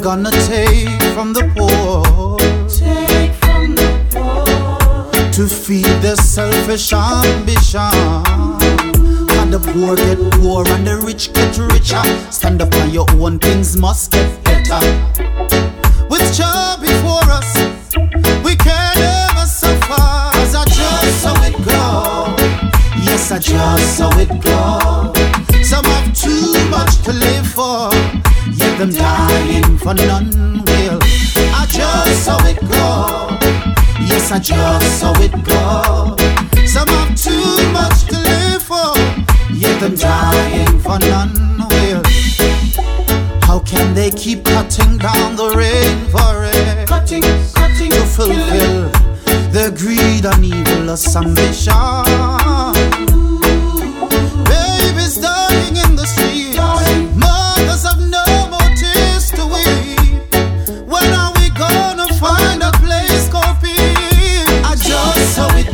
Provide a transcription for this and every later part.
will. How long they gonna take from the poor? Take from the poor. to feed their selfish ambition. And the poor get poor and the rich get richer. Stand up on your own, things must get better. With job before us, we can never suffer. As I just saw it go. Yes, I just saw it go. Some have too much to live for, yet them dying for none will. I just saw it go. Yes, I just saw it go. Some have too much to live for, yet them dying for none will. How can they keep cutting down the rainforest Cutting, cutting, to fulfill their greed and evilous ambition?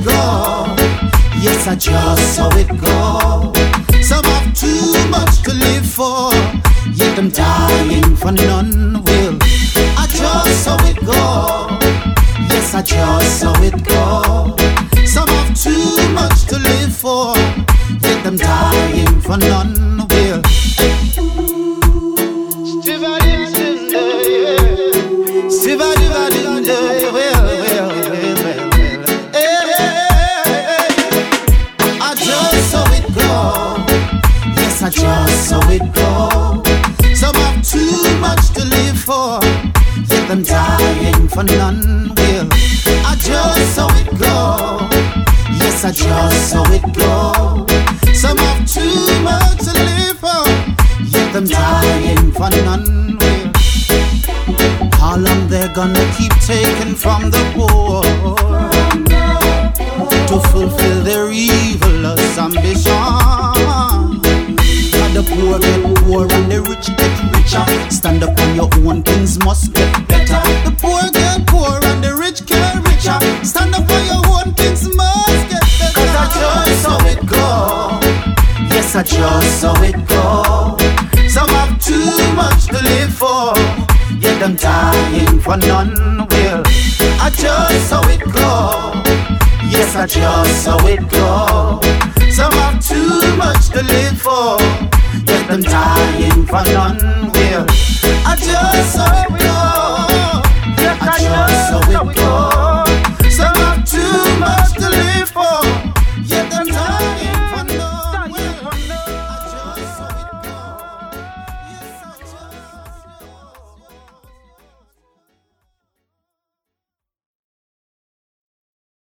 Go. Yes, I just saw it go. Some have too much to live for, yet them dying for none will. I just saw it go. Yes, I just saw it go. Some have too much to live for, yet them dying for none will. Siva diva din day, well, Just it go. Some have too much to live for, yet them dying for none will. I just saw it go. Yes, I just saw it go. Some have too much to live for, yet them dying for none will. How long they gonna keep taking from the poor up on your own, things must get better. The poor get poor and the rich get richer. Stand up on your own, things must get better. Cause I just saw it go. Yes, I just saw it go. Some have too much to live for, yet them dying for none will. I just saw it go. Yes, I just saw it go. Some have too much to live for, yet them dying for none will. I just